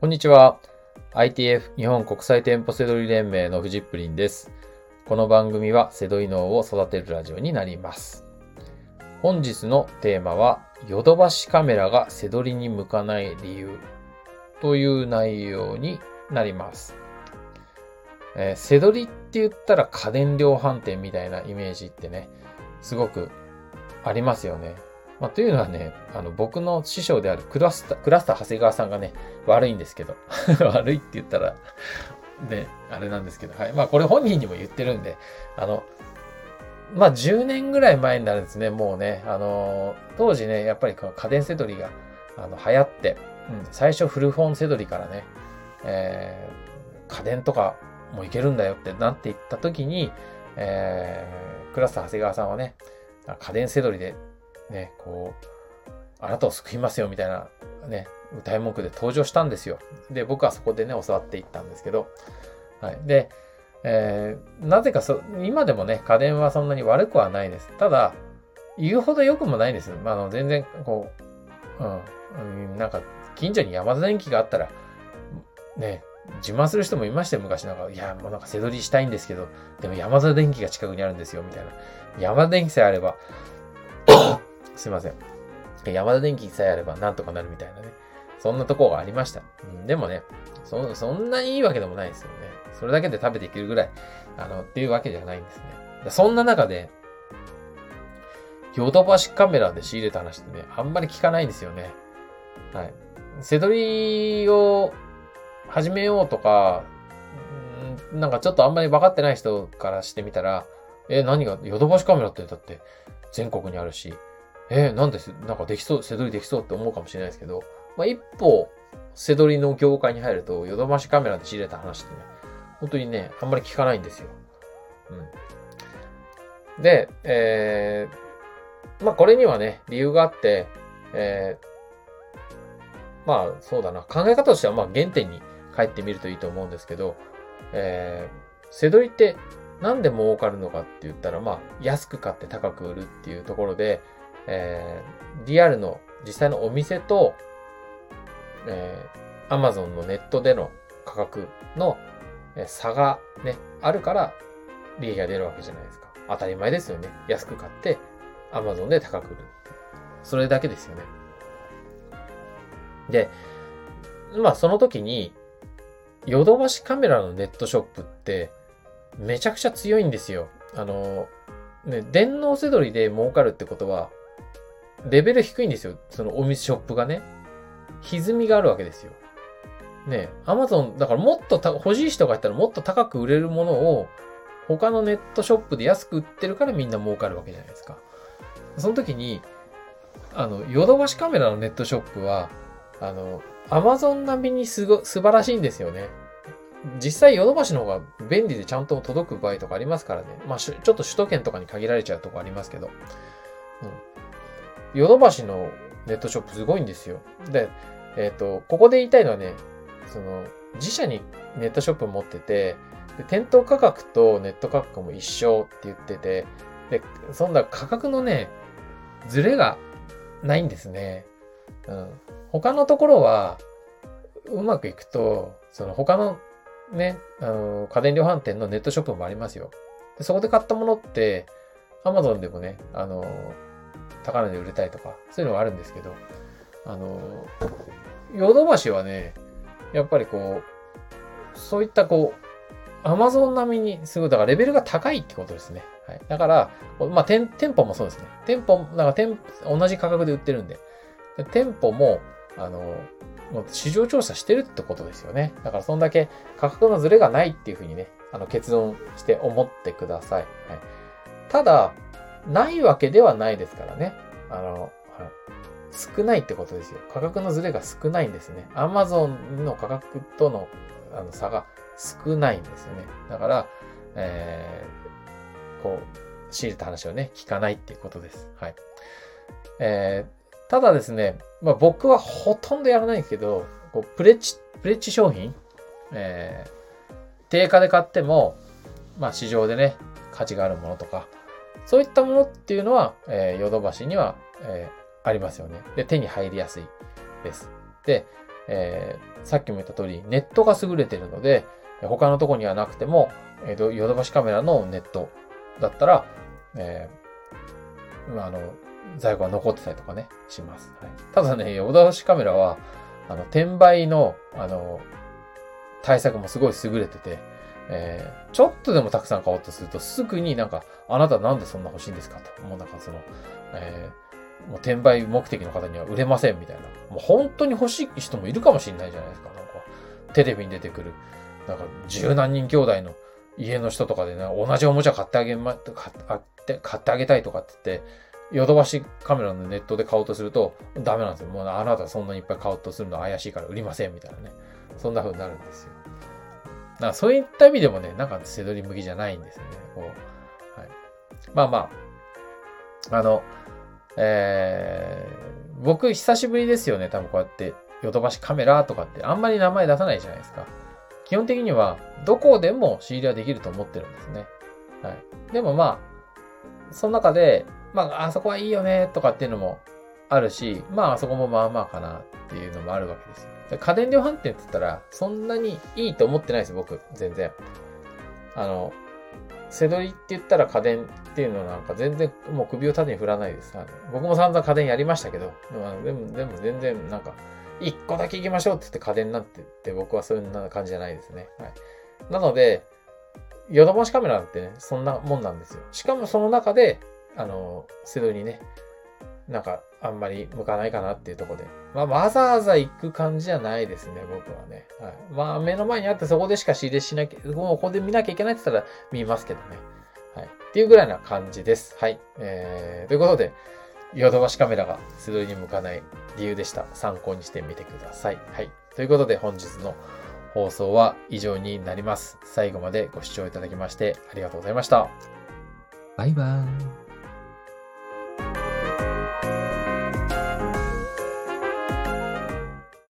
こんにちは。ITF 日本国際店舗セドリ連盟のフジップリンです。この番組はセドリ脳を育てるラジオになります。本日のテーマは、ヨドバシカメラがセドリに向かない理由という内容になります。えーセドリって言ったら家電量販店みたいなイメージってね、すごくありますよね。まあ、というのはね、あの、僕の師匠であるクラスタ、クラスター長谷川さんがね、悪いんですけど。悪いって言ったら、ね、あれなんですけど、はい。まあ、これ本人にも言ってるんで、あの、まあ、10年ぐらい前になるんですね、もうね。あの、当時ね、やっぱりこの家電セドリが、あの、流行って、うん、最初フルフォンセドリからね、えー、家電とかもいけるんだよってなっていった時に、えー、クラスター長谷川さんはね、家電セドリでね、こう、あなたを救いますよみたいなね、歌い文句で登場したんですよ。で、僕はそこでね、教わっていったんですけど、はい。で、えー、なぜかそ、今でもね、家電はそんなに悪くはないです。ただ、言うほど良くもないんです。まあ、あの、全然、こう、うん、なんか、近所に山田電機があったら、ね、自慢する人もいましたよ、昔なんか。いや、もうなんか背取りしたいんですけど、でも山田電機が近くにあるんですよ、みたいな。山田電機さえあれば、すいません。山田電機さえあればなんとかなるみたいなね。そんなとこがありました。うん、でもねそ、そんなにいいわけでもないですよね。それだけで食べていけるぐらい、あの、っていうわけじゃないんですね。そんな中で、ヨドバシカメラで仕入れた話ってね、あんまり聞かないんですよね。はい。背取りを始めようとか、んなんかちょっとあんまり分かってない人からしてみたら、え、何が、ヨドバシカメラってだって全国にあるし、えなんで、なんかできそう、背取りできそうって思うかもしれないですけど、まあ、一歩、背取りの業界に入ると、ヨドバシカメラで仕入れた話ってね、本当にね、あんまり聞かないんですよ。うん。で、えー、まあこれにはね、理由があって、えー、まあそうだな、考え方としてはま原点に帰ってみるといいと思うんですけど、えー、背取りってなんで儲かるのかって言ったら、まあ安く買って高く売るっていうところで、えー、リアルの実際のお店と、えー、Amazon のネットでの価格の差がね、あるから利益が出るわけじゃないですか。当たり前ですよね。安く買って、Amazon で高く売る。それだけですよね。で、まあその時に、ヨドバシカメラのネットショップって、めちゃくちゃ強いんですよ。あの、ね、電脳せどりで儲かるってことは、レベル低いんですよ。そのお店ショップがね。歪みがあるわけですよ。ねアマゾン、だからもっと欲しい人がいたらもっと高く売れるものを他のネットショップで安く売ってるからみんな儲かるわけじゃないですか。その時に、あの、ヨドバシカメラのネットショップは、あの、アマゾン並みにすご、素晴らしいんですよね。実際ヨドバシの方が便利でちゃんと届く場合とかありますからね。まあ、ちょっと首都圏とかに限られちゃうとこありますけど。うん。ヨドバシのネットショップすごいんですよ。で、えっ、ー、と、ここで言いたいのはね、その、自社にネットショップ持ってて、で店頭価格とネット価格も一緒って言ってて、で、そんな価格のね、ズレがないんですね。うん。他のところは、うまくいくと、その他のね、あの、家電量販店のネットショップもありますよ。でそこで買ったものって、アマゾンでもね、あの、高値で売れたりとか、そういうのがあるんですけど、あの、ヨドバシはね、やっぱりこう、そういったこう、アマゾン並みに、すごい、だからレベルが高いってことですね。はい。だから、まあ、店、店舗もそうですね。店舗、だか店、同じ価格で売ってるんで。で店舗も、あの、市場調査してるってことですよね。だからそんだけ価格のズレがないっていうふうにね、あの結論して思ってください。はい。ただ、ないわけではないですからね。あの、はい、少ないってことですよ。価格のズレが少ないんですね。アマゾンの価格とのあの差が少ないんですよね。だから、えー、こう、仕入れた話をね、聞かないっていうことです。はい。えー、ただですね、まあ僕はほとんどやらないんですけど、こうプレッチ、プレッチ商品、えー、定価で買っても、まあ市場でね、価値があるものとか、そういったものっていうのは、え、ヨドバシには、えー、ありますよね。で、手に入りやすいです。で、えー、さっきも言った通り、ネットが優れてるので、他のとこにはなくても、えー、ヨドバシカメラのネットだったら、えー、あの、在庫が残ってたりとかね、します。はい、ただね、ヨドバシカメラは、あの、転売の、あの、対策もすごい優れてて、えー、ちょっとでもたくさん買おうとすると、すぐになんか、あなたなんでそんな欲しいんですかと。もうなんかその、えー、もう転売目的の方には売れませんみたいな。もう本当に欲しい人もいるかもしれないじゃないですか。なんか、テレビに出てくる、なんか十何人兄弟の家の人とかでね、同じおもちゃ買ってあげま、買って買ってあげたいとかって言って、ヨドバシカメラのネットで買おうとするとダメなんですよ。もうあなたそんなにいっぱい買おうとするの怪しいから売りませんみたいなね。そんな風になるんですよ。だかそういった意味でもね、なんか背取り向きじゃないんですよね。こうはい、まあまあ、あの、えー、僕久しぶりですよね。多分こうやってヨドバシカメラとかってあんまり名前出さないじゃないですか。基本的にはどこでも仕入れはできると思ってるんですね。はい。でもまあ、その中で、まあ、あそこはいいよねとかっていうのもあるし、まあ、そこもまあまあかなっていうのもあるわけですよ。家電量販店って言ったら、そんなにいいと思ってないです、僕。全然。あの、背取りって言ったら家電っていうのなんか全然もう首を縦に振らないです。僕も散々家電やりましたけど、でも、でも全然なんか、一個だけ行きましょうって言って家電になんてって僕はそういう感じじゃないですね。はい。なので、ヨドバシカメラってね、そんなもんなんですよ。しかもその中で、あの、セドにね、なんか、あんまり向かないかなっていうとこで。まあ、わざわざ行く感じじゃないですね、僕はね。はい。まあ、目の前にあってそこでしか仕入れしなきゃ、もうここで見なきゃいけないって言ったら見ますけどね。はい。っていうぐらいな感じです。はい。えー、ということで、ヨドバシカメラがセドに向かない理由でした。参考にしてみてください。はい。ということで、本日の放送は以上になります。最後までご視聴いただきましてありがとうございました。バイバーイ。